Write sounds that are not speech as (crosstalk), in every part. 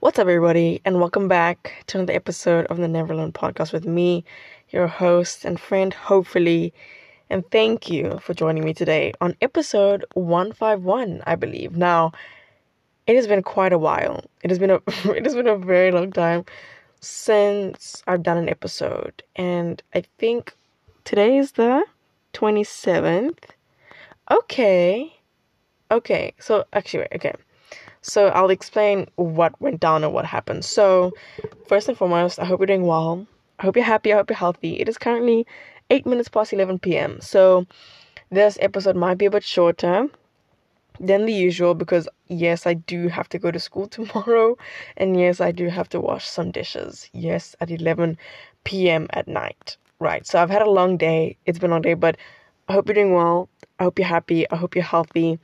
What's up, everybody, and welcome back to another episode of the Never Alone podcast with me, your host and friend, hopefully. And thank you for joining me today on episode 151, I believe. Now, it has been quite a while. It has been a (laughs) it has been a very long time since I've done an episode, and I think today is the 27th. Okay. Okay. So actually, okay. So I'll explain what went down and what happened. So, first and foremost, I hope you're doing well. I hope you're happy. I hope you're healthy. It is currently 8 minutes past 11 p.m. So, this episode might be a bit shorter than the usual because, yes, I do have to go to school (laughs) tomorrow. And yes, I do have to wash some dishes. Yes, at 11 p.m. at night. Right. So, I've had a long day. It's been a long day, but I hope you're doing well. I hope you're happy. I hope you're healthy.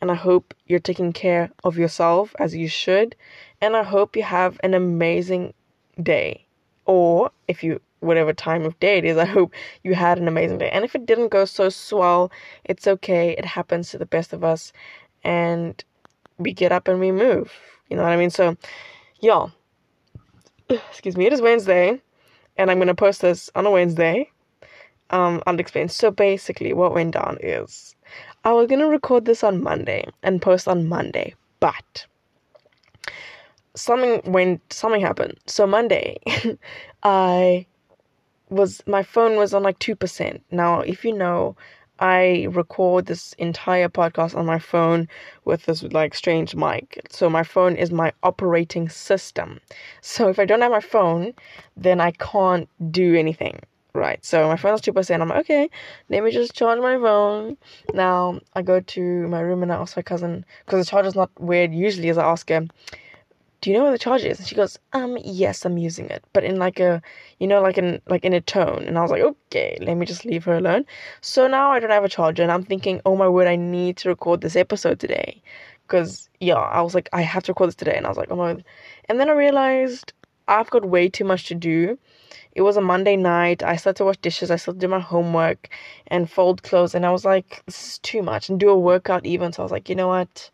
And I hope you're taking care of yourself as you should. And I hope you have an amazing day. Or if you, whatever time of day it is, (laughs) I hope you had an amazing day. And if it didn't go so swell, it's okay. It happens to the best of us. And we get up and we move. You know what I mean? So, y'all, (clears throat) excuse me, it is Wednesday. And I'm going to post this on a Wednesday um, I'll explain. So basically, what went down is I was gonna record this on Monday and post on Monday, but something went, something happened. So Monday, (laughs) I was my phone was on like two percent. Now, if you know, I record this entire podcast on my phone with this like strange mic. So my phone is my operating system. So if I don't have my phone, then I can't do anything right. So my phone was two percent. I'm like, okay, let me just charge my phone. Now I go to my room and I ask my cousin because the charger's not where it usually is. I ask her, "Do you know where the charger is?" And she goes, "Um, yes, I'm using it, but in like a, you know, like in like in a tone." And I was like, "Okay, let me just leave her alone." So now I don't have a charger, and I'm thinking, "Oh my word, I need to record this episode today." Because yeah, I was like, I have to record this today, and I was like, oh my, and then I realized I've got way too much to do it was a Monday night. I started to wash dishes. I still do my homework and fold clothes. And I was like, this is too much. And do a workout even. So I was like, you know what?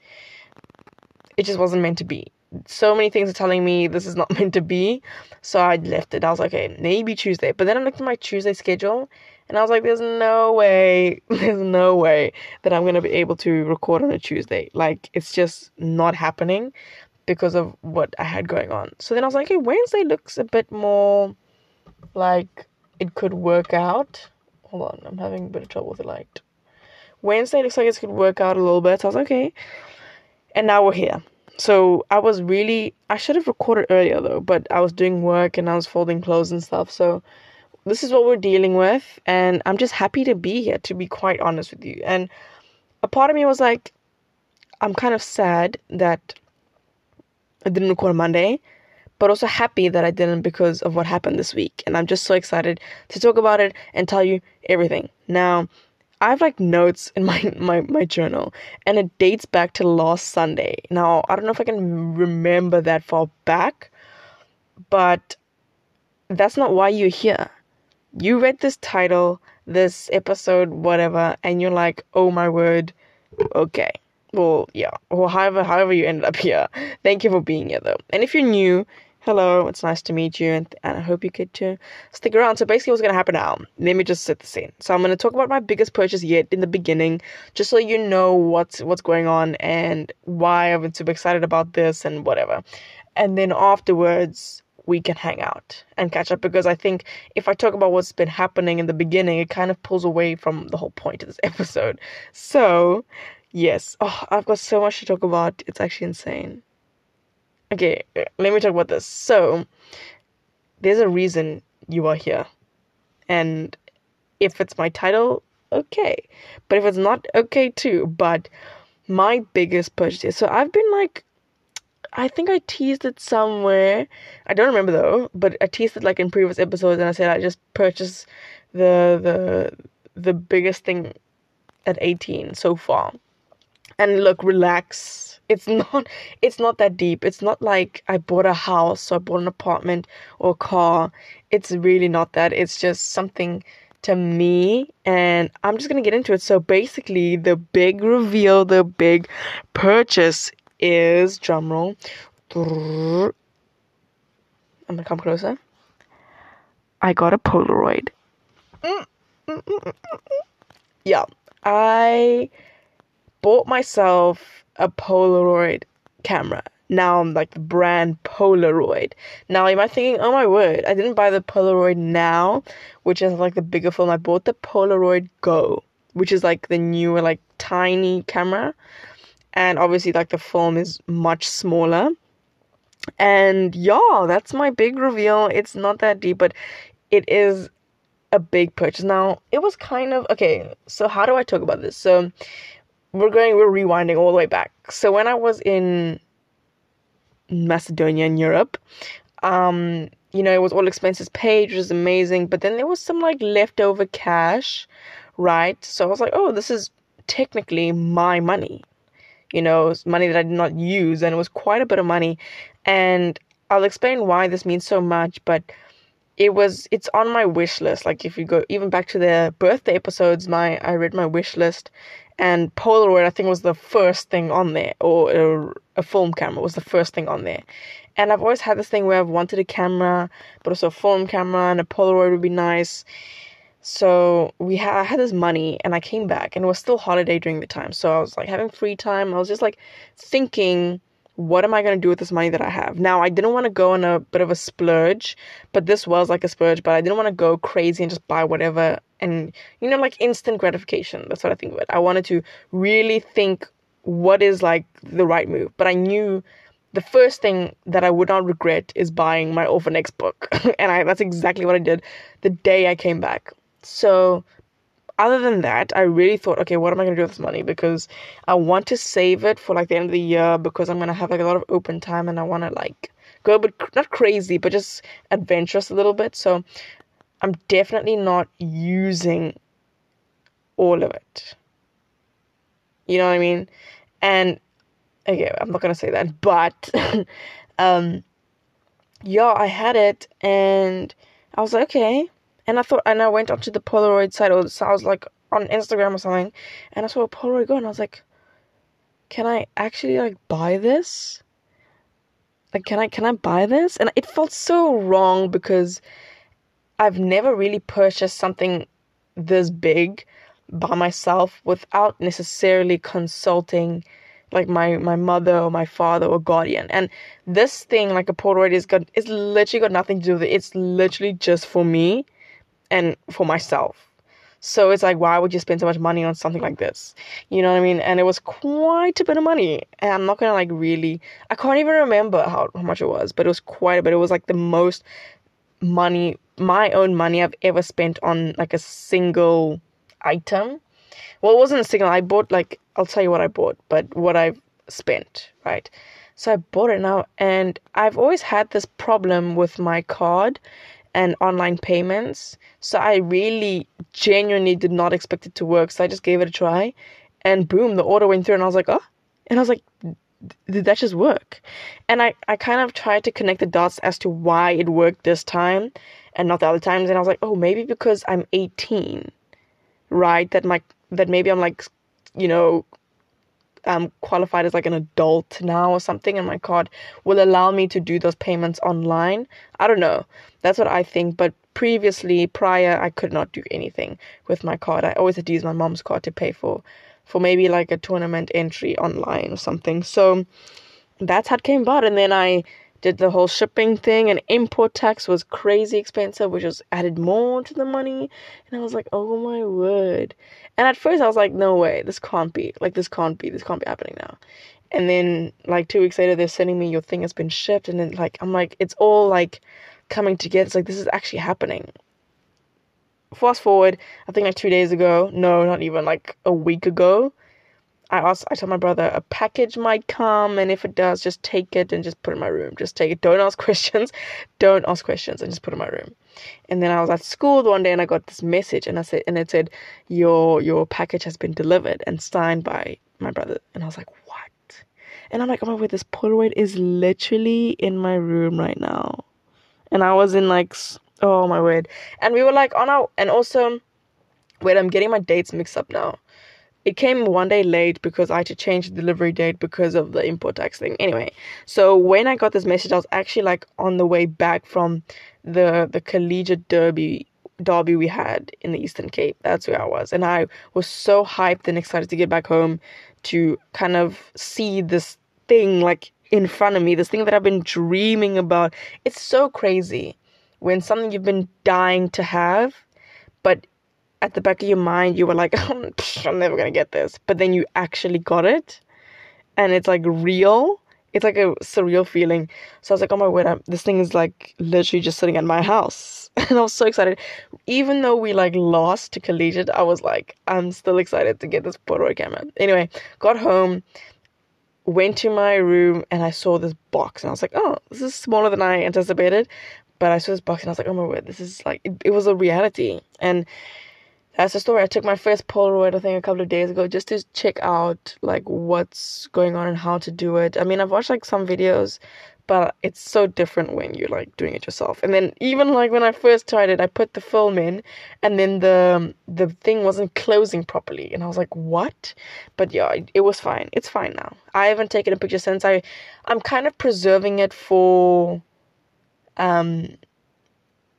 It just wasn't meant to be. So many things are telling me this is not (laughs) meant to be. So I left it. I was like, okay, maybe Tuesday. But then I looked at my Tuesday schedule and I was like, there's no way, (laughs) there's no way that I'm going to be able to record on a Tuesday. Like, it's just not happening because of what I had going on. So then I was like, okay, Wednesday looks a bit more like it could work out. Hold on, I'm having a bit of trouble with the light. Wednesday looks like it could work out a little bit. So I was okay. And now we're here. So I was really I should have recorded earlier though, but I was doing work and I was folding clothes and stuff. So this is what we're dealing with and I'm just happy to be here to be quite honest with you. And a part of me was like I'm kind of sad that I didn't record Monday but also happy that I didn't because of what happened this week. And I'm just so excited to talk about it and tell you everything. Now, I have like notes in my, (laughs) my, my journal and it dates back to last Sunday. Now, I don't know if I can remember that far back, but that's not why you're here. You read this title, this episode, whatever, and you're like, oh my word, okay well yeah or however however you ended up here thank you for being here though and if you're new hello, it's nice to meet you, and, and I hope you get to uh, stick around. So, basically, what's going to happen now? Let me just set the scene. So, I'm going to talk about my biggest purchase yet in the beginning, just so you know what's what's going on and why I've been super excited about this and whatever. And then afterwards, we can hang out and catch up because I think if I talk about what's been happening in the beginning, it kind of pulls away from the whole point of this (laughs) episode. So, yes, oh, I've got so much to talk about. It's actually insane okay, let me talk about this. So, there's a reason you are here. And if it's my title, okay. But if it's not, okay too. But my biggest purchase. So, I've been like, I think I teased it somewhere. I don't remember though, but I teased it like in previous episodes and I said I just purchased the the the biggest thing at 18 so far. And look, relax it's (laughs) not it's not that deep. It's not like i bought a house or i bought an apartment or a car. It's really not that. It's just something to me and i'm just gonna get into it. So basically the big reveal the big purchase is drumroll I'm gonna come closer. I got a Polaroid. Mm, mm, mm, yeah, I bought myself a Polaroid camera. Now I'm like the brand Polaroid. Now you might thinking, oh my word, I didn't buy the Polaroid now, which is like the bigger film. I bought the Polaroid Go, which is like the newer, like tiny camera. And obviously, like the film is much smaller. And yeah, that's my big reveal. It's not that deep, but it is a big purchase. Now, it was kind of okay. So, how do I talk about this? So, we're going, we're rewinding all the way back. So, when I was in Macedonia in Europe, um, you know, it was all expenses paid, which is amazing. But then there was some like leftover cash, right? So, I was like, oh, this is technically my money. You know, money that I did not use, and it was quite a bit of money. And I'll explain why this means so much, but it was it's on my wish list. Like if you go even back to the birthday episodes, my I read my wish list and Polaroid I think was the first thing on there or a, a film camera was the first thing on there. And I've always had this thing where I've wanted a camera, but also a film camera and a Polaroid would be nice. So we had I had this money and I came back and it was still holiday during the time. So I was like having free time. I was just like thinking what am I going to do with this money that I have? Now, I didn't want to go on a bit of a splurge, but this was like a splurge, but I didn't want to go crazy and just buy whatever and, you know, like instant gratification. That's what I think of it. I wanted to really think what is like the right move, but I knew the first thing that I would not regret is buying my Orphan X book. (laughs) and I, that's exactly what I did the day I came back. So other than that, I really thought, okay, what am I going to do with this money? Because I want to save it for like the end of the year because I'm going to have like a lot of open time and I want to like go a bit, not crazy, but just adventurous a little bit. So I'm definitely not using all of it. You know what I mean? And okay, I'm not going to say that, (laughs) but (laughs) um, yeah, I had it and I was like, okay, and I thought, and I went onto the Polaroid site, or so I was like on Instagram or something, and I saw a Polaroid go, and I was like, can I actually like buy this? Like, can I can I buy this? And it felt so wrong because I've never really purchased something this big by myself without necessarily consulting like my my mother or my father or guardian. And this thing, like a Polaroid, is got it's literally got nothing to do with it. It's literally just for me and for myself. So it's like, why would you spend so much money on something like this? You know what I mean? And it was quite a bit of money. And I'm not gonna like really, I can't even remember how, how much it was, but it was quite a bit. It was like the most money, my own money I've ever spent on like a single item. Well, it wasn't a single, I bought like, I'll tell you what I bought, but what I've spent, right? So I bought it now, and I've always had this problem with my card and online payments. So I really genuinely did not expect it to work. So I just gave it a try and boom, the order went through and I was like, oh, and I was like, did that just work? And I, I kind of tried to connect the dots as to why it worked this time and not the other times. And I was like, oh, maybe because I'm 18, right? That my, that maybe I'm like, you know, um, qualified as like an adult now or something, and my card will allow me to do those payments online. I don't know. That's what I think. But previously, prior, I could not do anything with my card. I always had to use my mom's card to pay for, for maybe like a tournament entry online or something. So that's how it came about. And then I did the whole shipping thing and import tax was crazy expensive which was added more to the money. And i was like oh my word. And at first i was like no way this can't be like this can't be this can't be happening now. And then like two weeks later they're sending me your thing has been shipped and then like i'm like it's all like coming together. It's like this is actually happening. Fast forward i think like two days ago no not even like a week ago I asked, I told my brother a package might come, and if it does, just take it and just put it in my room. Just take it. Don't ask (laughs) questions. Don't ask questions, and just put it in my room. And then I was at school one day, and I got this message, and I said, and it said, your your package has been delivered and signed by my brother. And I was like, what? And I'm like, oh my word, this Polaroid is literally in my room right now. And I was in like, oh my word. And we were like on our, and also, wait, I'm getting my dates mixed up now it came one day late because I had to change the delivery date because of the import tax thing. Anyway, so when I got this message, I was actually like on the way back from the the collegiate derby derby we had in the Eastern Cape. That's where I was, and I was so hyped and excited to get back home to kind of see this thing like in front of me, this thing that I've been dreaming about. It's so crazy when something you've been dying to have, but at the back of your mind you were like, (laughs) I'm never gonna get this, but then you actually got it, and it's like real. It's like a surreal feeling. So I was like, oh my word, this thing is like literally just sitting at my house, (laughs) and I was so excited. Even though we like lost to collegiate, I was like, I'm still excited to get this Polaroid camera. Anyway, got home went to my room and I saw this box and I was like, oh, this is smaller than I anticipated. But I saw this box and I was like, oh my word, this is like, it, it was a reality. And that's the story. I took my first Polaroid, I think, a couple of days ago just to check out like what's going on and how to do it. I mean, I've watched like some videos, but it's so different when you're like doing it yourself. And then even like when I first tried it, I put the film in, and then the the thing wasn't closing properly, and I was like, "What?" But yeah, it, it was fine. It's fine now. I haven't taken a picture since. I I'm kind of preserving it for um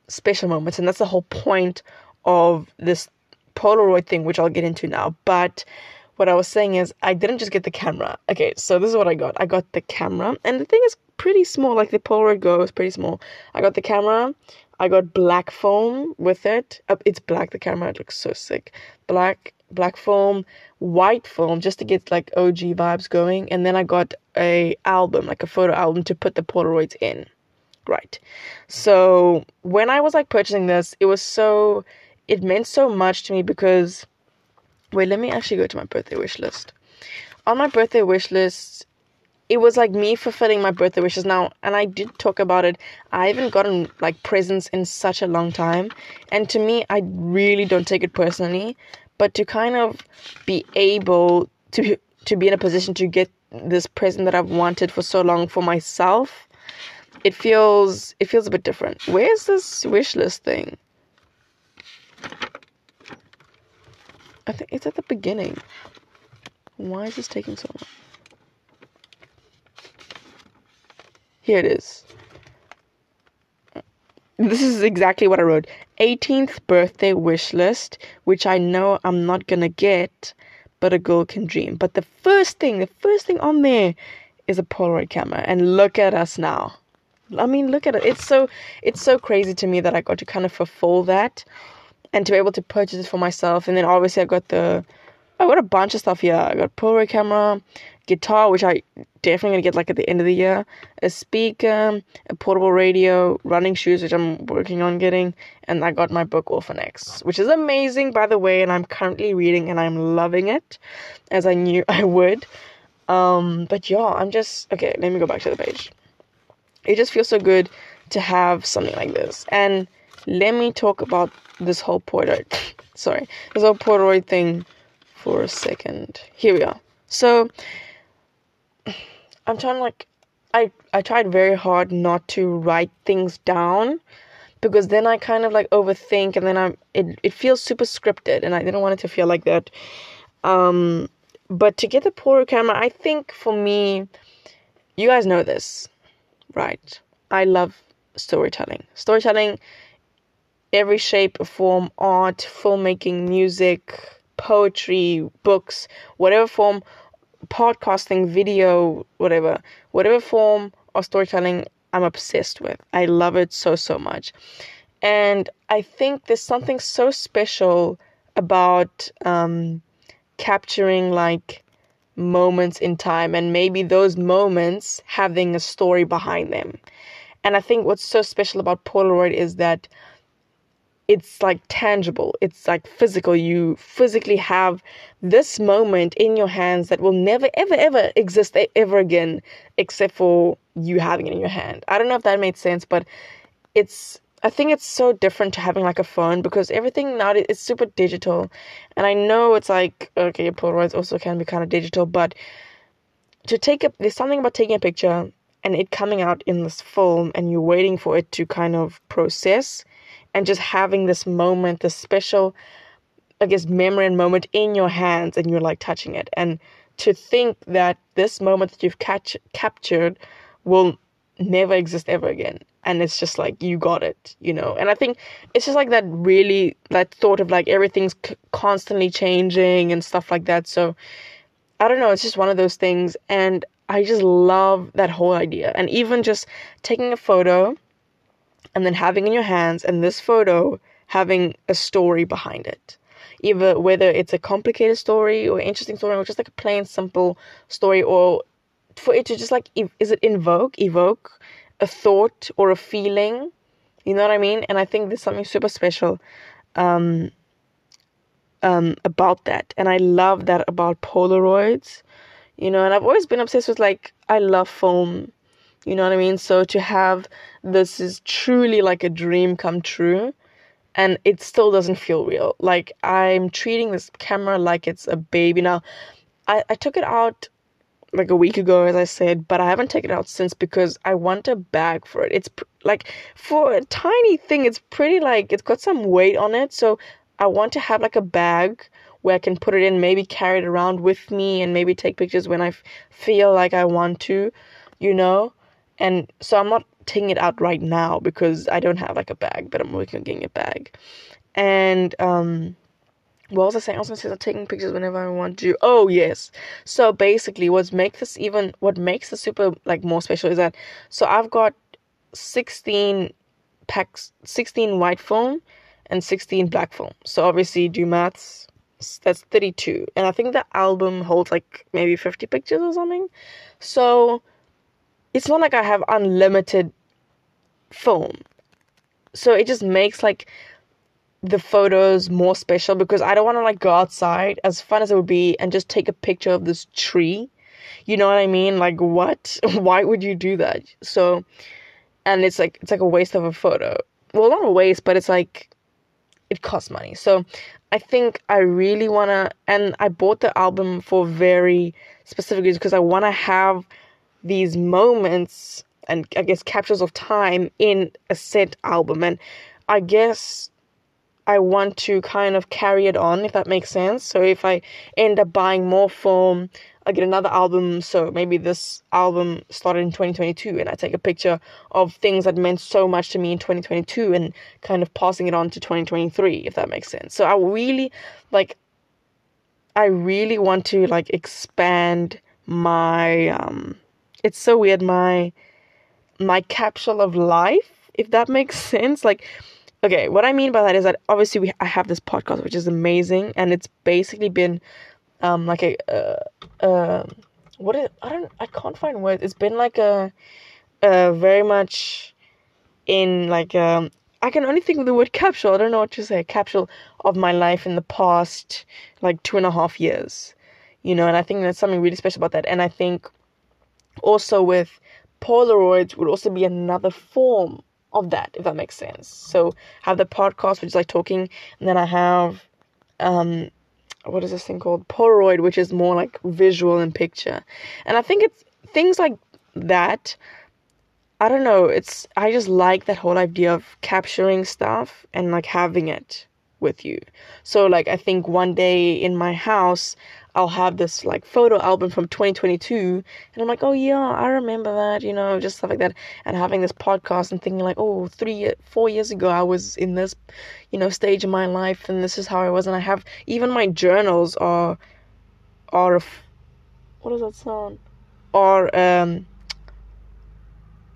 special moments, and that's the whole point of this Polaroid thing, which I'll get into now. But what I was saying is, I didn't just get the camera. Okay, so this is what I got. I got the camera, and the thing is pretty small. Like the Polaroid Go is pretty small. I got the camera. I got black foam with it. Uh, it's black. The camera it looks so sick. Black black foam, white foam, just to get like OG vibes going. And then I got a album, like a photo album, to put the Polaroids in. Right. So when I was like purchasing this, it was so it meant so much to me because wait, let me actually go to my birthday wish list. On my birthday wish list, it was like me fulfilling my birthday wishes. Now and i did talk about it i haven't gotten like presents in such a long time. And to me i really don't take it personally. But to kind of be able to to be in a position to get this present that i've wanted for so long for myself it feels it feels a bit different. Where's this wish list thing i think it's at the beginning why is this taking so long Here it is. This is exactly what I wrote. 18th birthday wish list, which I know I'm not gonna get, but a girl can dream. But the first thing, the first thing on there is a Polaroid camera. And look at us now. I mean, look at it. It's so it's so crazy to me that I got to kind of fulfill that and to be able to purchase it for myself. And then obviously I got the I got a bunch of stuff here. I got Polaroid camera, guitar, which I definitely gonna get like at the end of the year, a speaker, a portable radio, running shoes, which I'm working on getting, and I got my book Orphan X, which is amazing by the way, and I'm currently reading and I'm loving it, as I knew (laughs) I would. Um, but yeah, I'm just okay. Let me go back to the page. It just feels so good to have something like this, and let me talk about this whole Polaroid. (laughs) sorry, this whole Polaroid thing for a second. Here we are. So I'm trying like I I tried very hard not to write things down because then I kind of like overthink and then I'm it it feels super scripted and I didn't want it to feel like that. Um but to get the Polaroid camera, I think for me you guys know this, right? I love storytelling. Storytelling every shape, form, art, filmmaking, music, poetry, books, whatever form, podcasting, video, whatever, whatever form of storytelling I'm obsessed with. I love it so, so much. And I think there's something so special about um, capturing like moments in time and maybe those moments having a story behind them. And I think what's so special about Polaroid is that it's like tangible. It's like physical. You physically have this moment in your hands that will never ever ever exist ever again except for you having it in your hand. I don't know if that made sense but it's i think it's so different to having like a phone because everything now is super digital. And i know it's like okay polaroids also can be kind of digital but to take a there's something about taking a picture and it coming out in this film and you're waiting for it to kind of process and just having this moment, this special I guess, memory and moment in your hands and you're like touching it. And to think that this moment that you've catch, captured will never exist ever again. And it's just like, you got it, you know? And I think it's just like that really, that thought of like everything's c- constantly changing and stuff like that. So I don't know, it's just one of those things. And I just love that whole idea. And even just taking a photo and then having in your hands and this photo having a story behind it. Either whether it's a complicated story or interesting story or just like a plain simple story or for it to just like is it invoke evoke a thought or a feeling? You know what i mean? And i think there's something super special um um about that. And i love that about polaroids. You know and i've always been obsessed with like i love film you know what i mean so to have this is truly like a dream come true and it still doesn't feel real. Like I'm treating this camera like it's a baby. Now, I, I took it out like a week ago, as I said, but I haven't taken it out since because I want a bag for it. It's pr- like for a tiny thing, it's pretty like it's got some weight on it. So I want to have like a bag where I can put it in, maybe carry it around with me, and maybe take pictures when I f- feel like I want to, you know. And so I'm not taking it out right now because I don't have like a bag, but I'm working on getting a bag. And um what was I saying? I was gonna say I'm taking pictures whenever I want to. Oh yes. So basically what makes this even what makes the super like more special is that so I've got sixteen packs sixteen white film and sixteen black film. So obviously do maths that's 32 and i think the album holds like maybe 50 pictures or something so it's not like i have unlimited film. So it just makes like the photos more special because I don't want to like go outside as fun as it would be and just take a picture of this tree. You know what I mean? Like what? (laughs) Why would you do that? So and it's like it's like a waste of a photo. Well, not a waste, but it's like it costs money. So I think I really want to and I bought the album for very specific reasons because I want to have these moments and I guess captures of time in a set album. And I guess I want to kind of carry it on, if that makes sense. So if I end up buying more film, I get another album. So maybe this album started in 2022, and I take a picture of things that meant so much to me in 2022 and kind of passing it on to 2023, if that makes sense. So I really like, I really want to like expand my, um, it's so weird, my, my capsule of life, if that makes (laughs) sense. Like, okay, what I mean by that is that obviously we I have this podcast which is amazing, and it's basically been um like a uh, uh what is I don't I can't find words. It's been like a uh very much in like um I can only think of the word capsule. I don't know what to say. Capsule of my life in the past like two and a half years, you know. And I think that's something really special about that. And I think also with Polaroids would also be another form of that, if that makes sense. So I have the podcast, which is like talking, and then I have um what is this thing called? Polaroid, which is more like visual and picture. And I think it's things like that. I don't know, it's I just like that whole idea of capturing stuff and like having it with you. So like I think one day in my house I'll have this like photo album from 2022 and I'm like, oh yeah, I remember that, you know, just stuff like that. And having this podcast and thinking like, oh, three, four years ago I was in this, you know, stage of my life and this is how I was. And I have even my journals are, are, what does that sound? Are um,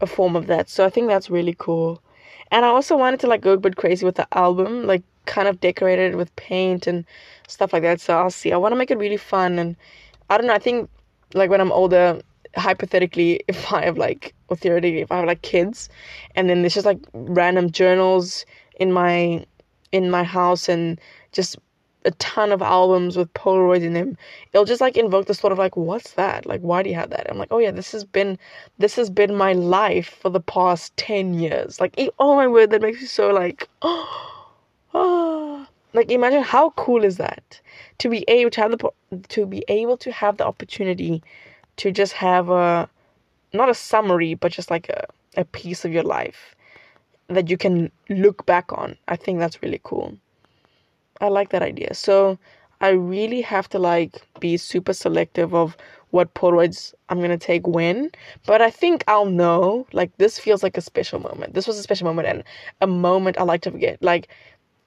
a form of that. So I think that's really cool. And I also wanted to like go a bit crazy with the album, like kind of decorated with paint and stuff like that. So I'll see. I want to make it really fun, and I don't know. I think like when I'm older, hypothetically, (laughs) if I have like, or theoretically, if I have like kids, and then there's just like random journals in my in my house and just a ton of albums with Polaroids in them, it'll just like invoke the sort of like, what's that? Like, why do you have that? I'm like, oh yeah, this has been, this has been my life for the past ten years. Like, oh my word, that makes me so like, (gasps) oh Oh, (gasps) like imagine how cool is that to be able to have the to be able to have the opportunity to just have a not a summary but just like a, a piece of your life that you can look back on. I think that's really cool. I like that idea. So I really have to like be super selective of what Polaroids I'm gonna take when. But I think I'll know. Like this feels like a special moment. This was a special moment and a moment I like to forget. Like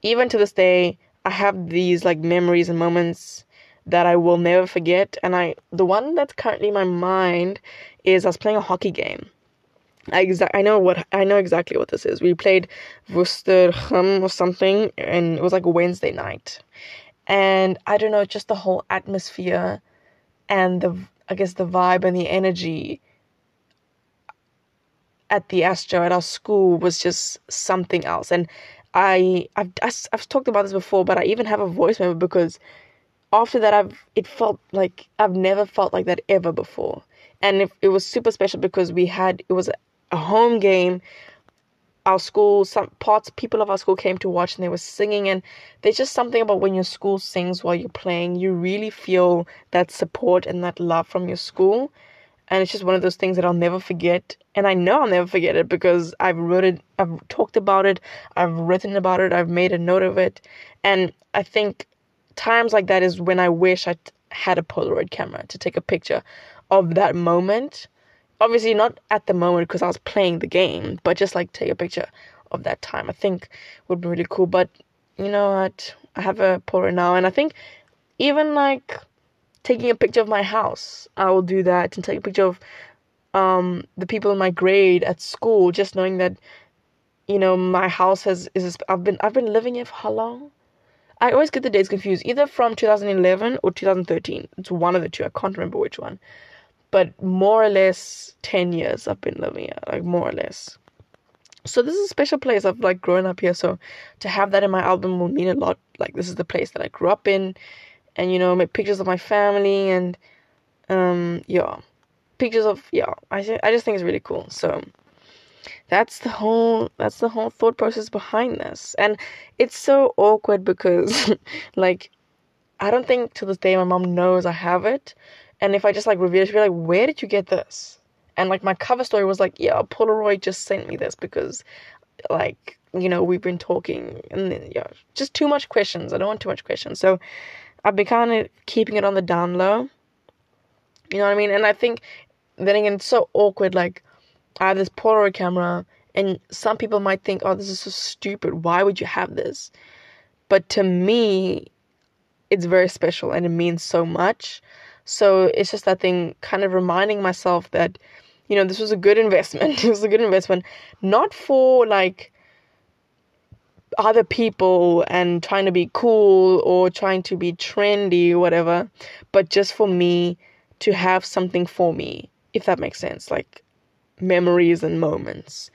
even to this day, I have these like memories and moments that I will never forget. And I the one that's currently in my mind is I was playing a hockey game. I exa- I know what I know exactly what this is. We played Wusterham or something, and it was like a Wednesday night, and I don't know, just the whole atmosphere and the I guess the vibe and the energy at the Astro at our school was just something else. And I I've I've talked about this before, but I even have a voice memo because after that I've it felt like I've never felt like that ever before. And it, it was super special because we had it was a home game. Our school, some parts, people of our school came to watch and they were singing. And there's just something about when your school sings while you're playing, you really feel that support and that love from your school. And it's just one of those things that I'll never forget. And I know I'll never forget it because I've wrote it, I've talked about it, I've written about it, I've made a note of it. And I think times like that is when I wish I had a Polaroid camera to take a picture of that moment obviously not at the moment because I was playing the game, but just like take a picture of that time. I think would be really cool. But you know what? I have a Polaroid now, and I think even like taking a picture of my house, I will do that and take a picture of um the people in my grade at school, just knowing that you know my house has is I've been I've been living here for how long? I always get the dates confused, either from 2011 or 2013. It's one of the two. I can't remember which one but more or less 10 years I've been living here, like more or less. So this is a special place. I've like grown up here, so to have that in my album will mean a lot. Like this is the place that I grew up in, and you know, make pictures of my family and um yeah, pictures of yeah. I I just think it's really cool. So that's the whole that's the whole thought process behind this, and it's so awkward because (laughs) like I don't think to this day my mom knows I have it, and if I just like reveal it, she'd be like, where did you get this? And like my cover story was like, yeah, Polaroid just sent me this because like, you know, we've been talking and then, yeah, just too much questions. I don't want too much questions. So I've been kind of keeping it on the down low. You know what I mean? And I think then again, it's so awkward. Like, I have this Polaroid camera, and some people might think, oh, this is so stupid. Why would you have this? But to me, it's very special and it means so much. So it's just that thing kind of reminding myself that, you know, this was a good investment. (laughs) it was a good investment, not for like other people and trying to be cool or trying to be trendy or whatever, but just for me to have something for me, if that makes sense. Like memories and moments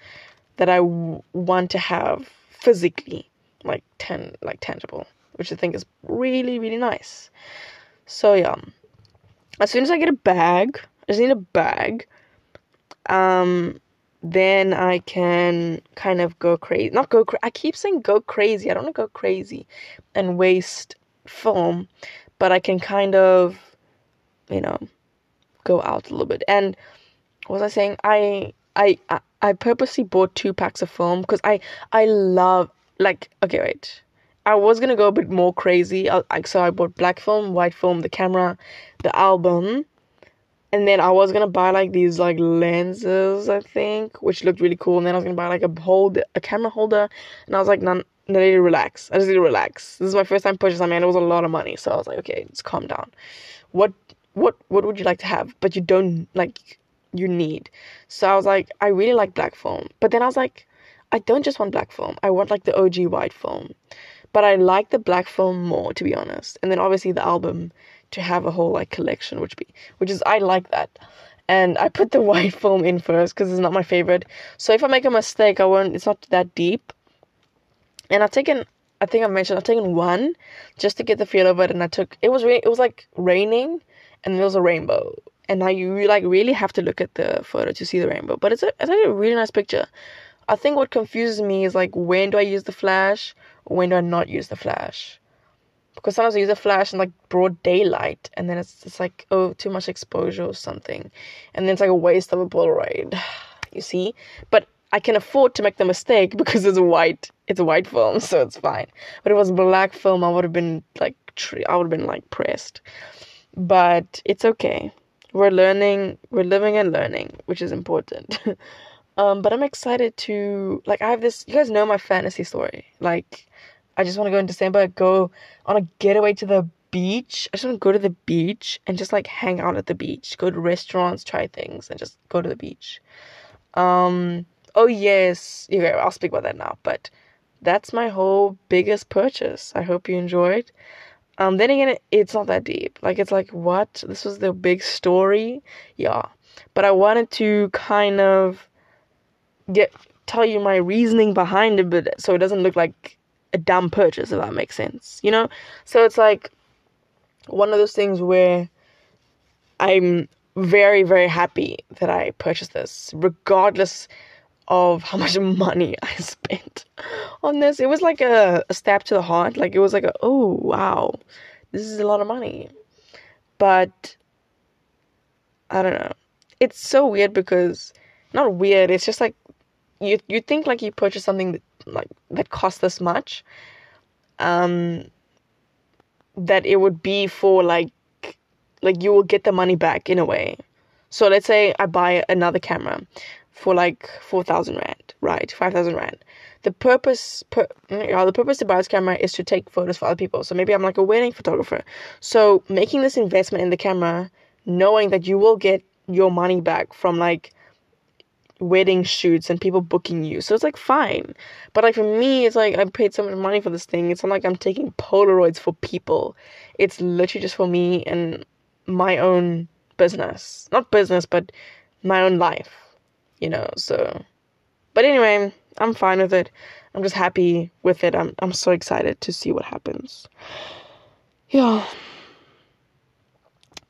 that I w- want to have physically, like ten, like tangible, which I think is really, really nice. So yeah, as soon as I get a bag, I just need a bag. Um, then I can kind of go crazy. Not go crazy. I keep saying go crazy. I don't want to go crazy and waste film, but I can kind of, you know, go out a little bit. And what was I saying? I I I, I purposely bought two packs of film because I I love like okay wait I was gonna go a bit more crazy. Uh, I, so I bought black film, white film, the camera, the album, and then I was gonna buy like these like lenses, I think, which looked really cool. And then I was gonna buy like a hold, a camera holder, and I was like, none. I need to relax. I just need to relax. This is my first time purchasing. I mean, it was a lot of money, so I was like, okay, just calm down. What, what, what would you like to have? But you don't like, you need. So I was like, I really like black film, but then I was like, I don't just want black film. I want like the OG white film. But I like the black film more, to be honest. And then obviously the album to have a whole like collection, which be which is I like that. And I put the (laughs) white film in first because it's not my favorite. So if I make a mistake, I won't. It's not that deep. And I've taken. I think I mentioned I've taken one just to get the feel of it, and I took. It was really, it was like raining, and there was a rainbow. And now you like really have to look at the photo to see the rainbow. But it's a, it's like a really nice picture. I think what confuses me is like when do I use the flash when do I not use the flash? Because sometimes I use a flash in like broad daylight and then it's it's like oh too much exposure or something. And then it's like a waste of a Polaroid. (sighs) You see? But I can afford to make the mistake (laughs) because it's a white it's a white film, so it's fine. But if it was black film, I would have been like I would have been like pressed. But it's okay. We're learning, we're living and learning, which is important. (laughs) um, but I'm excited to like I have this. You guys know my fantasy story. Like, I just want to go in December, go on a getaway to the beach. I just want to go to the beach and just like hang out at the beach, go to restaurants, try things, and just go to the beach. Um. Oh yes. Okay, I'll speak about that now. But that's my whole biggest purchase. I hope you enjoyed. Um, then again, it's not that deep. Like, it's like, what? This was the big story? Yeah. But I wanted to kind of get tell you my reasoning behind it, but so it doesn't look like a dumb purchase, if that makes sense. You know? So it's like one of those things where I'm very, very happy that I purchased this, regardless of how much (laughs) money I spent on this. It was like a, a stab to the heart. Like it was like a oh wow, this is a lot of money. But I don't know. It's so weird because not weird. It's just like you you think like you purchase something that like that costs this much, um, that it would be for like like you will get the money back in a way. So let's say I buy another camera for like 4,000 rand, right? 5,000 rand. The purpose, per, yeah, the purpose to buy this camera is to take photos for other people. So maybe I'm like a wedding photographer. So making this investment in the camera, knowing that you will get your money back from like wedding shoots and people booking you. So it's like fine. But like for me, it's like I paid so much money for this thing. It's not like I'm taking Polaroids for people. It's literally just for me and my own business. Not business, but my own life you know, so but anyway, I'm fine with it. I'm just happy with it. I'm I'm so excited to see what happens. (sighs) Yeah.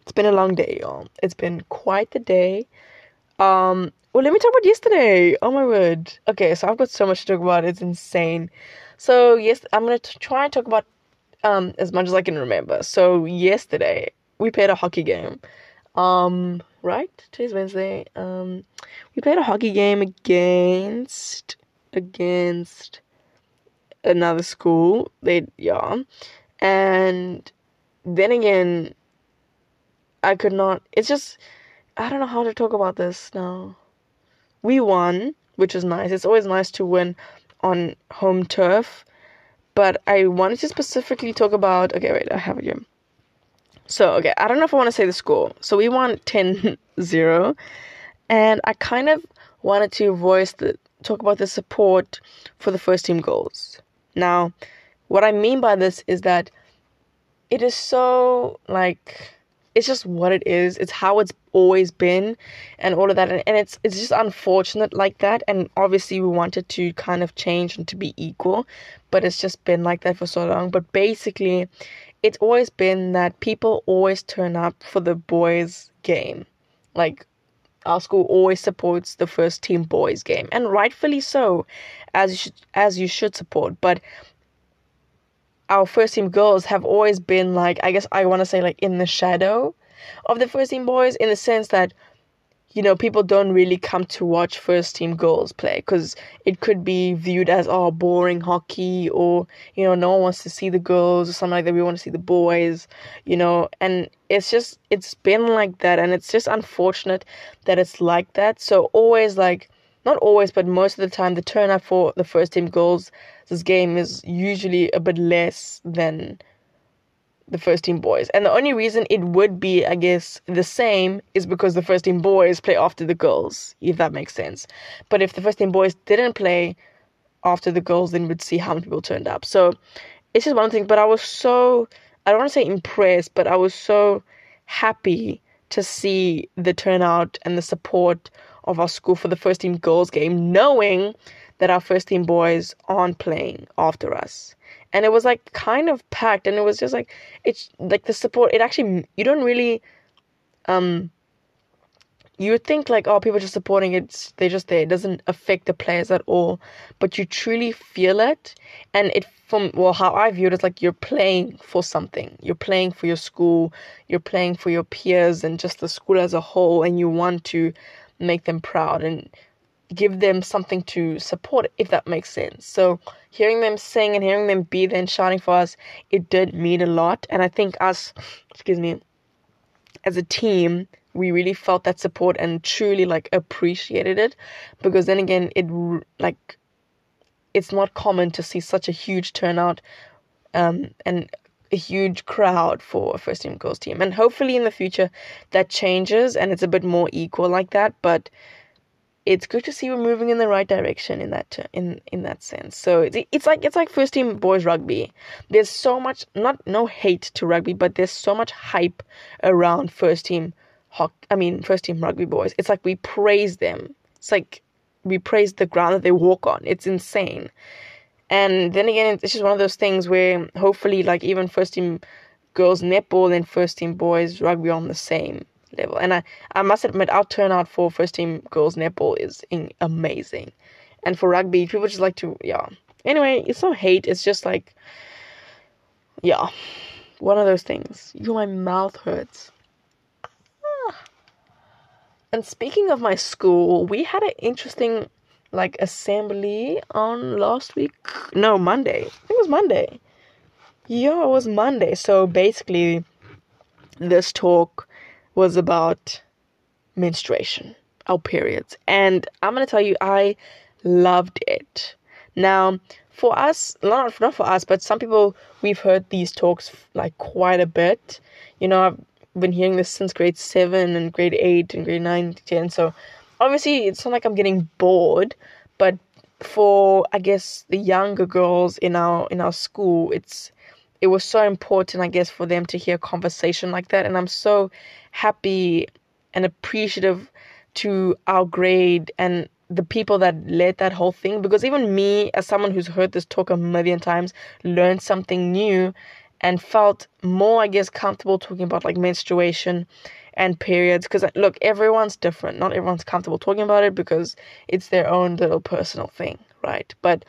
It's been a long day, y'all. It's been quite the day. Um well let me talk about yesterday. Oh my word. Okay, so I've got so much to talk about. It's insane. So yes, I'm gonna t- try and talk about um as much as I can remember. So yesterday we played a hockey game. Um right? Today's Wednesday. Um, we played a hockey game against against another school. They yeah, and then again, I could not. It's just I don't know how to talk about this now. We won, which is nice. It's always nice to win on home turf. But I wanted to specifically talk about. Okay, wait, I have it here. So, okay, I don't know if I want to say the score. So we won 10 0. And I kind of wanted to voice the talk about the support for the first team goals. Now, what I mean by this is that it is so like it's just what it is. It's how it's always been and all of that and, and it's it's just unfortunate like that and obviously we wanted to kind of change and to be equal, but it's just been like that for so long. But basically it's always been that people always turn up for the boys' game. Like, our school always supports the first team boys game, and rightfully so, as you should, as you should support. But our first team girls have always been like, I guess I want to say like in the shadow of the first team boys, in the sense that you know, people don't really come to watch first team girls play because it could be viewed as, oh, boring hockey or, you know, no one wants to see the girls or something like that. We want to see the boys, you know, and it's just, it's been like that. And it's just unfortunate that it's like that. So always like, not always, but most of the time, the turnout for the first team girls this game is usually a bit less than the first team boys. And the only reason it would be, I guess, the same is because the first team boys play after the girls, if that makes sense. But if the first team boys didn't play after the girls, then we'd see how many people turned up. So it's just one thing. But I was so, I don't want to say impressed, but I was so happy to see the turnout and the support of our school for the first team girls game, knowing that our first team boys aren't playing after us. And it was like kind of packed and it was just like it's like the support it actually you don't really um you would think like oh people are just supporting it they're just there it doesn't affect the players at all. But you truly feel it and it from well how i view it is like you're playing for something. You're playing for your school you're playing for your peers and just the school as a whole and you want to make them proud and give them something to support if that makes sense. So hearing them sing and hearing them be there and shouting for us, it did mean a lot. And I think us, excuse me, as a team, we really felt that support and truly like appreciated it because then again it like it's not common to see such a huge turnout um, and a huge crowd for a first team girls team and hopefully in the future that changes and it's a bit more equal like that but it's good to see we're moving in the right direction in that in in that sense. So it's it's like it's like first team boys rugby. There's so much not no hate to rugby, but there's so much hype around first team. I mean first team rugby boys. It's like we praise them. It's like we praise the ground that they walk on. It's insane. And then again, it's just one of those things where hopefully, like even first team girls netball and first team boys rugby on the same level. And I, I must admit, our turnout for first team girls netball is in, amazing. And for rugby, people just like to, yeah. Anyway, it's not hate, it's just like, yeah, one of those things. You, my mouth hurts. Ah. And speaking of my school, we had an interesting like assembly on last week. No, Monday. It was Monday. Yeah, it was Monday. So basically, this talk was about menstruation, our periods. And I'm going to tell you, I loved it. Now, for us, not, not for us, but some people, we've heard these talks like quite a bit. You know, I've been hearing this since grade 7 and grade 8 and grade 9, 10. So obviously, it's not like I'm getting bored, but for I guess the younger girls in our in our school, it's it was so important, I guess, for them to hear conversation like that. And I'm so happy and appreciative to our grade and the people that led that whole thing because even me as someone who's heard this talk a million times learned something new and felt more i guess comfortable talking about like menstruation and periods because look everyone's different not everyone's comfortable talking about it because it's their own little personal thing right but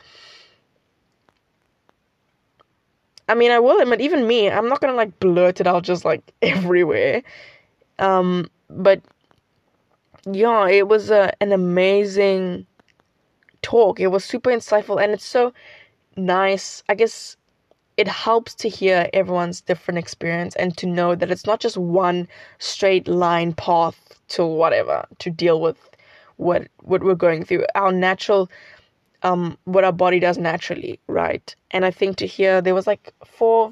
I mean, I will admit, even me, I'm not gonna like blurt it out just like (laughs) everywhere. Um, but yeah, it was a, an amazing talk. It was super insightful, and it's so nice. I guess it helps to hear everyone's different experience and to know that it's not just one straight line path to whatever to deal with what what we're going through. Our natural um what our body does naturally, right? And I think to hear there was like four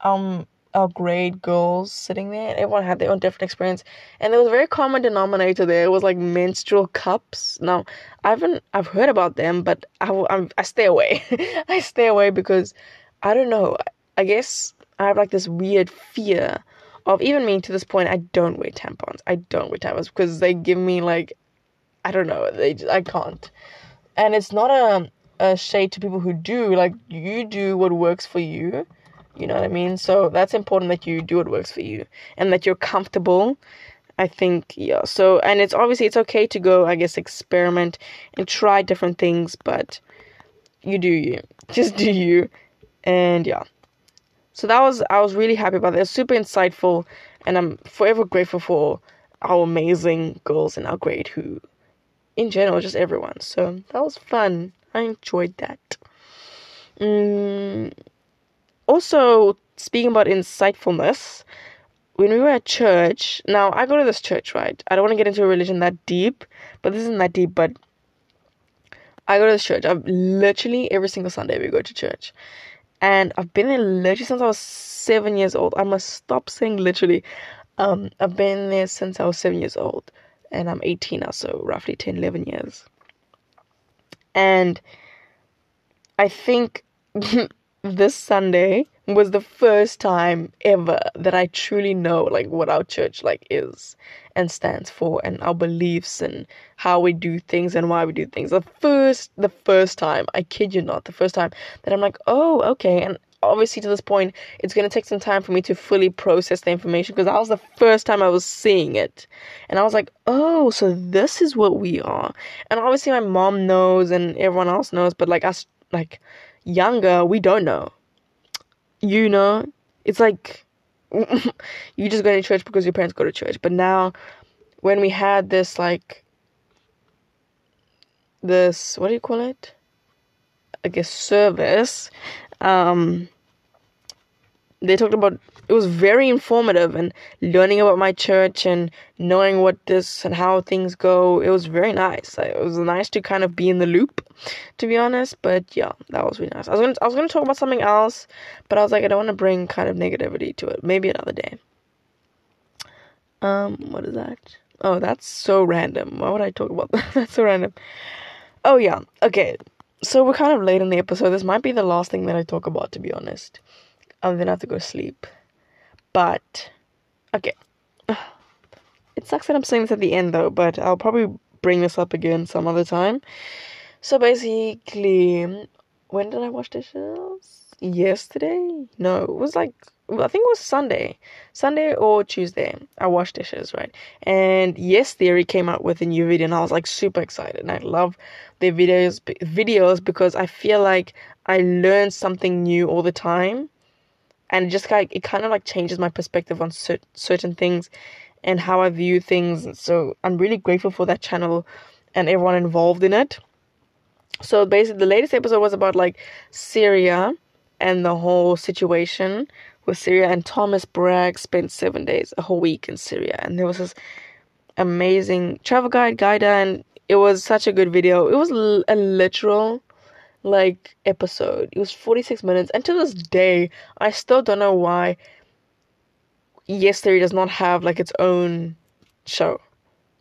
um our grade girls sitting there. Everyone had their own different experience, and there was a very common denominator there. It was like menstrual cups. Now, I haven't I've heard about them, but I I'm, I stay away. (laughs) I stay away because I don't know. I guess I have like this weird fear of even me to this point. I don't wear tampons. I don't wear tampons because they give me like I don't know. They I can't and it's not a a shade to people who do like you do what works for you you know what i mean so that's important that you do what works for you and that you're comfortable i think yeah so and it's obviously it's okay to go i guess experiment and try different things but you do you (laughs) just do you and yeah so that was i was really happy about that it was super insightful and i'm forever grateful for our amazing girls in our grade who in general, just everyone. So that was fun. I enjoyed that. Mm, also, speaking about insightfulness, when we were at church, now I go to this church, right? I don't want to get into a religion that deep, but this isn't that deep, but I go to this church. I've literally every single Sunday we go to church. And I've been there literally since I was seven years old. I must stop saying literally. Um, I've been there since I was seven years old and I'm 18 now, so roughly 10, 11 years. And I think (laughs) this Sunday was the first time ever that I truly know like what our church like is and stands for and our beliefs and how we do things and why we do things. The first the first time, I kid you not, the first time that I'm like, "Oh, okay." And obviously to this point it's going to take some time for me to fully process the information because that was the first time I was seeing it. And I was like, "Oh, so this is what we are." And obviously my mom knows and everyone else knows, but like us like younger, we don't know. You know, it's like (laughs) you just go to church because your parents go to church. But now when we had this like this what do you call it? I guess service. Um, they talked about it was very informative and learning about my church and knowing what this and how things go. It was very nice. It was nice to kind of be in the loop, to be honest. But yeah, that was really nice. I was gonna I was gonna talk about something else, but I was like I don't want to bring kind of negativity to it. Maybe another day. Um, what is that? Oh, that's so random. Why would I talk about (laughs) that? that's so random. Oh yeah. Okay. So we're kind of late in the episode. This might be the last thing that I talk about, to be honest. I'm gonna have to go sleep. But okay. It sucks that I'm saying this at the end though, but I'll probably bring this up again some other time. So basically, when did I wash dishes? Yesterday? No, it was like I think it was Sunday, Sunday or Tuesday. I washed dishes, right? And Yes Theory came out with a new video, and I was like super excited. And I love their videos, videos because I feel like I learn something new all the time, and just like it kind of like changes my perspective on cer- certain things and how I view things. So I'm really grateful for that channel and everyone involved in it. So basically, the latest episode was about like Syria and the whole situation with Syria. And Thomas Brag spent seven days, a whole week in Syria, and there was this amazing travel guide, guide, and it was such a good video. It was a literal like episode. It was 46 minutes, and to this day, I still don't know why Yes Theory does not have like its own show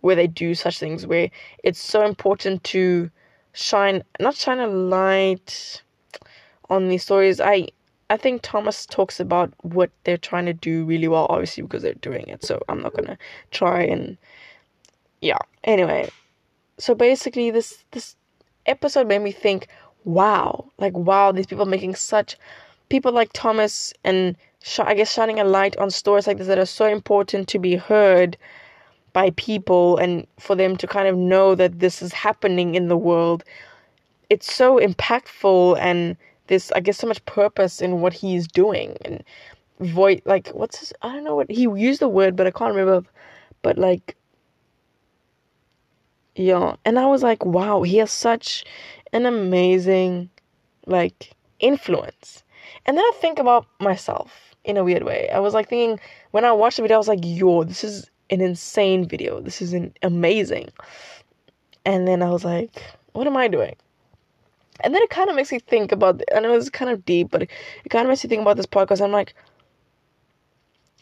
where they do such things where it's so important to shine not shine a light on these stories. I I think Thomas talks about what they're trying to do really well, obviously because they're doing it. So I'm not gonna try and yeah. Anyway, so basically this this episode made me think, wow, like wow, these people making such people like Thomas and sh- I guess shining a light on stories like this that are so important to be heard by people and for them to kind of know that this is happening in the world. It's so impactful and there's I guess so much purpose in what he's doing and voice like what's his I don't know what he used the word but I can't remember but like yeah and I was like wow he has such an amazing like influence and then I think about myself in a weird way. I was like thinking when I watched the video, I was like, yo, this is an insane video. This is an amazing. And then I was like, what am I doing? And then it kind of makes me think about, I know it's kind of deep, but it, it kind of makes me think about this podcast. I'm like,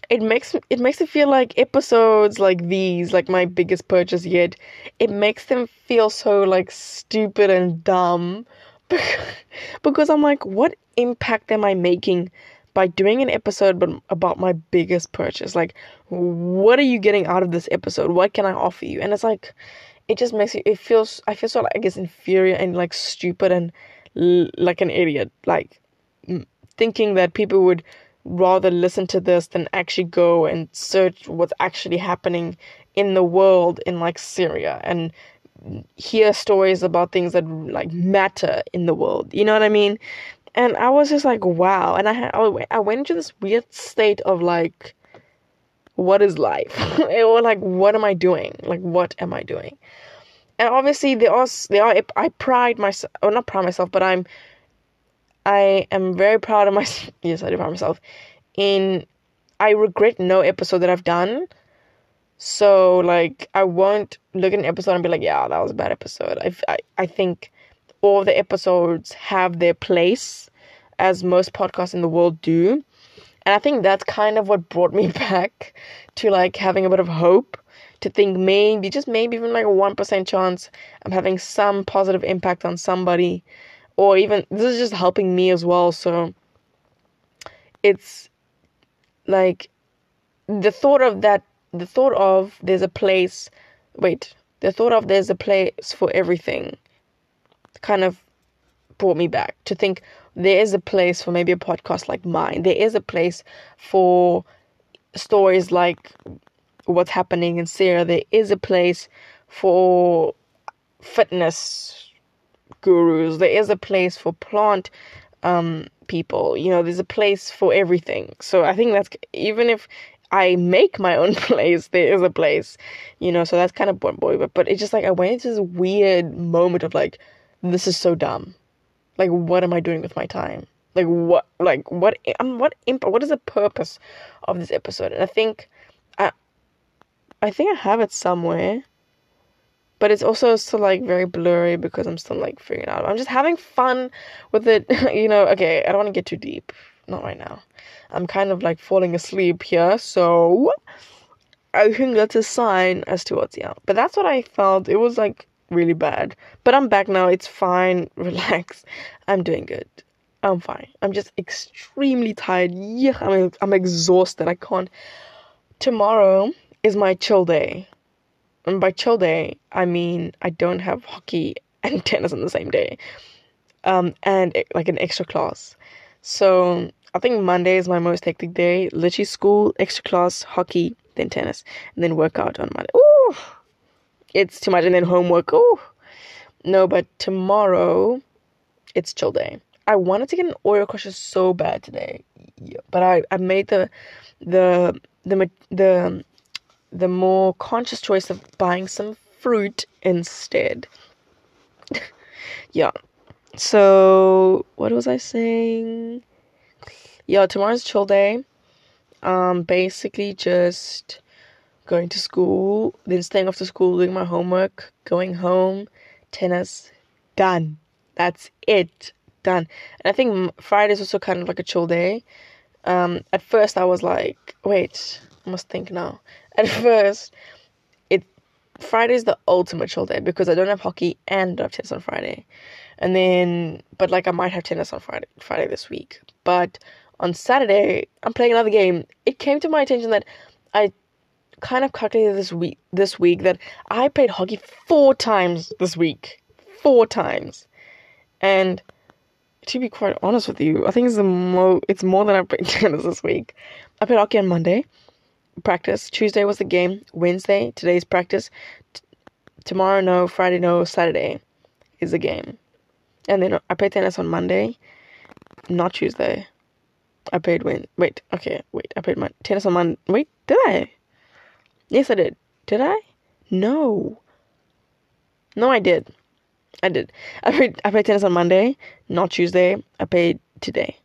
it makes it makes it feel like episodes like these, like my biggest purchase yet, it makes them feel so like stupid and dumb (laughs) because I'm like, what impact am I making by doing an episode about my biggest purchase. Like, what are you getting out of this episode? What can I offer you? And it's like, it just makes you. It feels. I feel so like I guess inferior and like stupid and l- like an idiot. Like thinking that people would rather listen to this than actually go and search what's actually happening in the world in like Syria and hear stories about things that like matter in the world. You know what I mean? and I was just like, wow. And I I went into this weird state of like, what is life? (laughs) or like, what am I doing? Like, what am I doing? And obviously, there are there are I pride myself, or not pride myself, but I'm I am very proud of myself. (laughs) Yes, I do pride myself. In I regret no episode that I've done. So like, I won't look at an episode and be like, yeah, that was a bad episode. I I, I think all the episodes have their place, as most podcasts in the world do. And I think that's kind of what brought me (laughs) back to like having a bit of hope to think maybe, just maybe even like a 1% chance of having some positive impact on somebody. Or even, this is just helping me as well. So it's like the thought of that, the thought of there's a place, wait, the thought of there's a place for everything kind of brought me back to think there is a place for maybe a podcast like mine. There is a place for stories like what's happening in Syria. There is a place for fitness gurus. There is a place for plant um, people. You know, there's a place for everything. So I think that's even if I make my own (laughs) place. There is a place, you know. So that's kind of boy, but but it's just like I went into this weird moment of like, this is so dumb. Like, what am I doing with my time? Like, what? Like, what? Um, what imp? What is the purpose of this episode? And I think, I, I think I have it somewhere but it's also still like very blurry because I'm still like figuring out. I'm just having fun with it, (laughs) you know. Okay, I don't want to get too deep, not right now. I'm kind of like falling asleep here, so I think that's a sign as to what's yeah. But that's what I felt. It was like really bad, but I'm back now. It's fine. (laughs) Relax. I'm doing good. I'm fine. I'm just extremely tired. Yeah, I'm I'm exhausted. I can't. Tomorrow is my chill day. And by chill day, I mean I don't have hockey (laughs) and tennis on the same day, um, and like an extra class. So I think Monday is my most hectic day. Literally school, extra class, hockey, then tennis, and then workout on Monday. Ooh, it's too much, and then homework. Ooh, no, but tomorrow, it's chill day. I wanted to get an Oreo crusher so bad today, but I I made the the the the the more conscious choice of buying some fruit instead. (laughs) yeah. So, what was I saying? Yeah, tomorrow's chill day. Um, basically just going to school, then staying after school, doing my homework, going home, tennis, done. That's it, done. And I think Friday's also kind of like a chill day. Um, at first I was like, wait, I must think now. (laughs) At first, it Friday's the ultimate chill day because I don't have hockey and I have tennis on Friday. And then but like I might have tennis on Friday Friday this week. But on Saturday I'm playing another game. It came to my attention that I kind of calculated this week this week that I played hockey four times this week. Four times. And to be quite honest with you, I think it's the mo it's more than I played (laughs) tennis this week. I played hockey on Monday practice. Tuesday was the game. Wednesday, today's practice. T- tomorrow, no. Friday, no. Saturday is the game. And then I played tennis on Monday, not Tuesday. I played when. Wait, okay, wait. I played my tennis on Monday. Wait, did I? Yes, I did. Did I? No. No, I did. I did. I played. I played tennis on Monday, not Tuesday. I played today.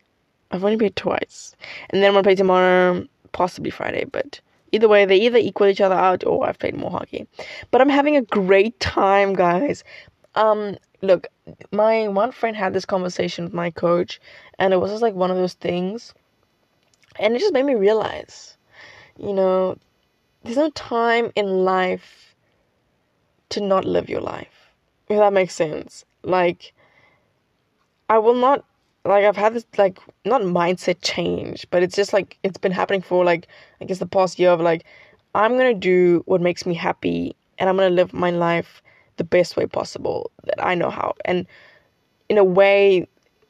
I've only played twice, and then I'm gonna play tomorrow possibly Friday, but either way, they either equal each other out or I've played more hockey. But I'm having a great time, guys. Um, look, my one friend had this conversation with my coach, and it was just like one of those things, and it just made me realize, you know, there's no time in life to not live your life. If that makes sense. Like, I will not like I've had this like not mindset change, but it's just like it's been happening for like I guess the past year of like I'm gonna do what makes me happy and I'm gonna live my life the best way possible that I know how and in a way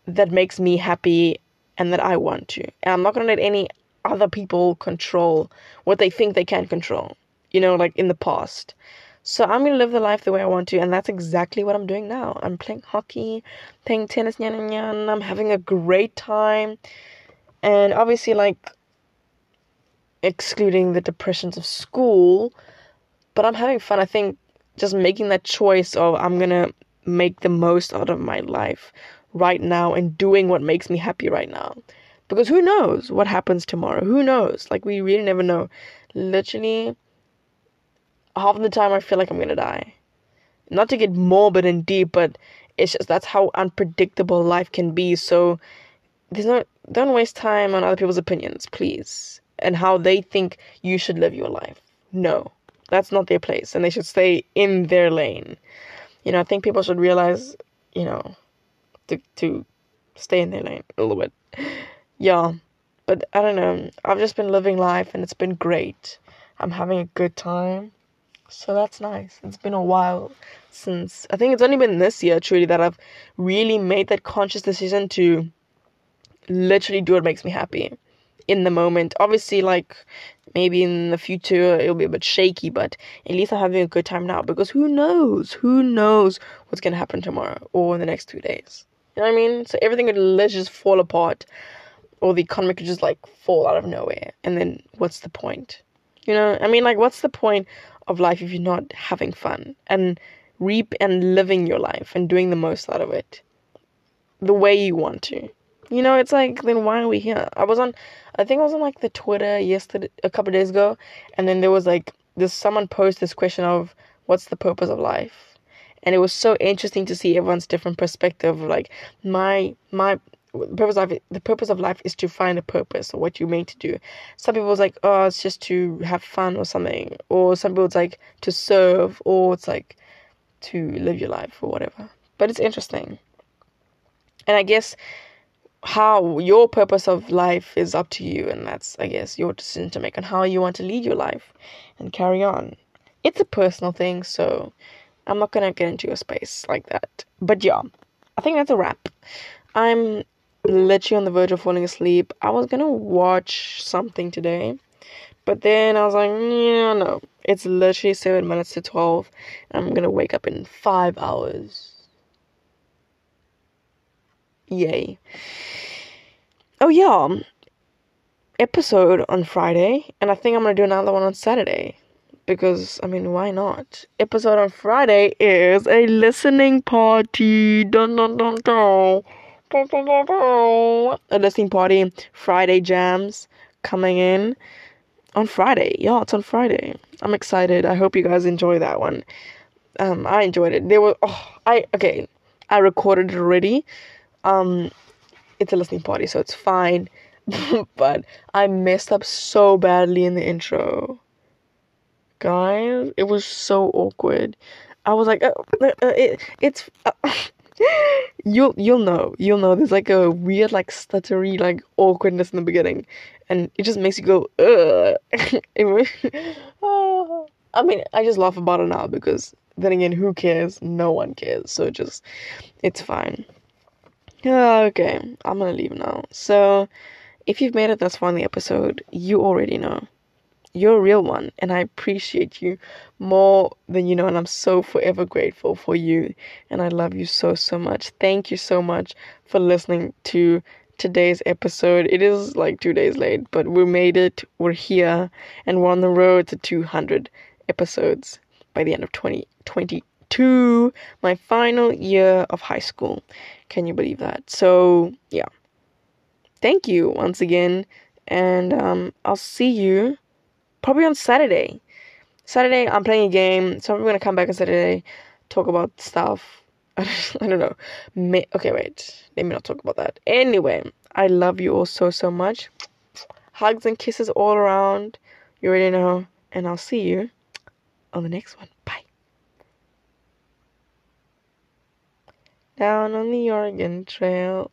that makes me happy and that I want to. And I'm not gonna let any other people control what they think they can control. You know, like in the past. So I'm gonna live the life the way I want to, and that's exactly what I'm doing now. I'm playing hockey, playing tennis, nyan, nyan, I'm having a great time, and obviously, like, excluding the depressions of school, but I'm having fun. I think just making that choice of I'm gonna make the most out of my life right now and doing what makes me happy right now. Because who knows what happens tomorrow? Who knows? Like, we really never know. Literally, half of the time I feel like I'm gonna die. Not to get morbid and deep, but it's just that's how unpredictable life can be. So there's no don't waste time on other people's opinions, please, and how they think you should live your life. No, that's not their place, and they should stay in their lane. You know, I think people should realize, you know, to to stay in their lane a little bit. Yeah, but I don't know. I've just been living life, and it's been great. I'm having a good time. So that's nice. It's been a while since I think it's only been this year truly that I've really made that conscious decision to literally do what makes me happy in the moment. Obviously, like maybe in the future it'll be a bit shaky, but at least I'm having a good time now because who knows? Who knows what's gonna happen tomorrow or in the next two days? You know what I mean? So everything could literally just fall apart. or the economy could just like fall out of nowhere and then what's the point you know i mean like what's the point of life if you're not having fun and reap and living your life and doing the most out of it the way you want to. You know it's like then why are we here? I was on i think i was on like the twitter yesterday a couple days ago and then there was like this someone posed this question of what's the purpose of life? And it was so interesting to see everyone's different perspective like my my the purpose of it, the purpose of life is to find a purpose or what you're made to do. Some people was like, oh, it's just to have fun or something, or some people it's like to serve, or it's like to live your life or whatever. But it's interesting, and I guess how your purpose of life is up to you, and that's I guess your decision to make on how you want to lead your life and carry on. It's a personal thing, so I'm not gonna get into a space like that. But yeah, I think that's a wrap. I'm literally on the verge of falling asleep. I was gonna watch something today, but then I was like, yeah, no. It's literally seven minutes to twelve, and I'm gonna wake up in five hours. Yay. Oh yeah. Um, episode on Friday, and I think I'm gonna do another one on Saturday. Because I mean why not? Episode on Friday is a listening party. Dun dun dun dun a listening party, Friday jams coming in on Friday. Yeah, it's on Friday. I'm excited. I hope you guys enjoy that one. Um, I enjoyed it. There were oh, I okay. I recorded it already. Um, it's a listening party, so it's fine. (laughs) but I messed up so badly in the intro, guys. It was so awkward. I was like, uh, uh, uh it, it's. Uh, you'll you'll know. You'll know. There's like a weird like stuttery like awkwardness in the beginning and it just makes you go Ugh. (laughs) (laughs) Ah. i mean i just laugh about it now because then again who cares? No one cares. So just it's fine. Okay. I'm gonna leave now. So if you've made it thus far in the episode you already know you're a real one and I appreciate you more than you know and I'm so forever grateful for you and I love you so so much. Thank you so much for listening to today's episode. It is like 2 days late, but we made it. We're here and we're on the road to 200 episodes by the end of 2022, my final year of high school. Can you believe that? So, yeah. Thank you once again and um, I'll see you probably on Saturday. Saturday, I'm playing a game, so I'm gonna come back on Saturday, talk about stuff. (laughs) I don't know. May- okay, wait. Let me not talk about that. Anyway, I love you all so, so much. Hugs and kisses all around. You already know. And I'll see you on the next one. Bye. Down on the Oregon Trail.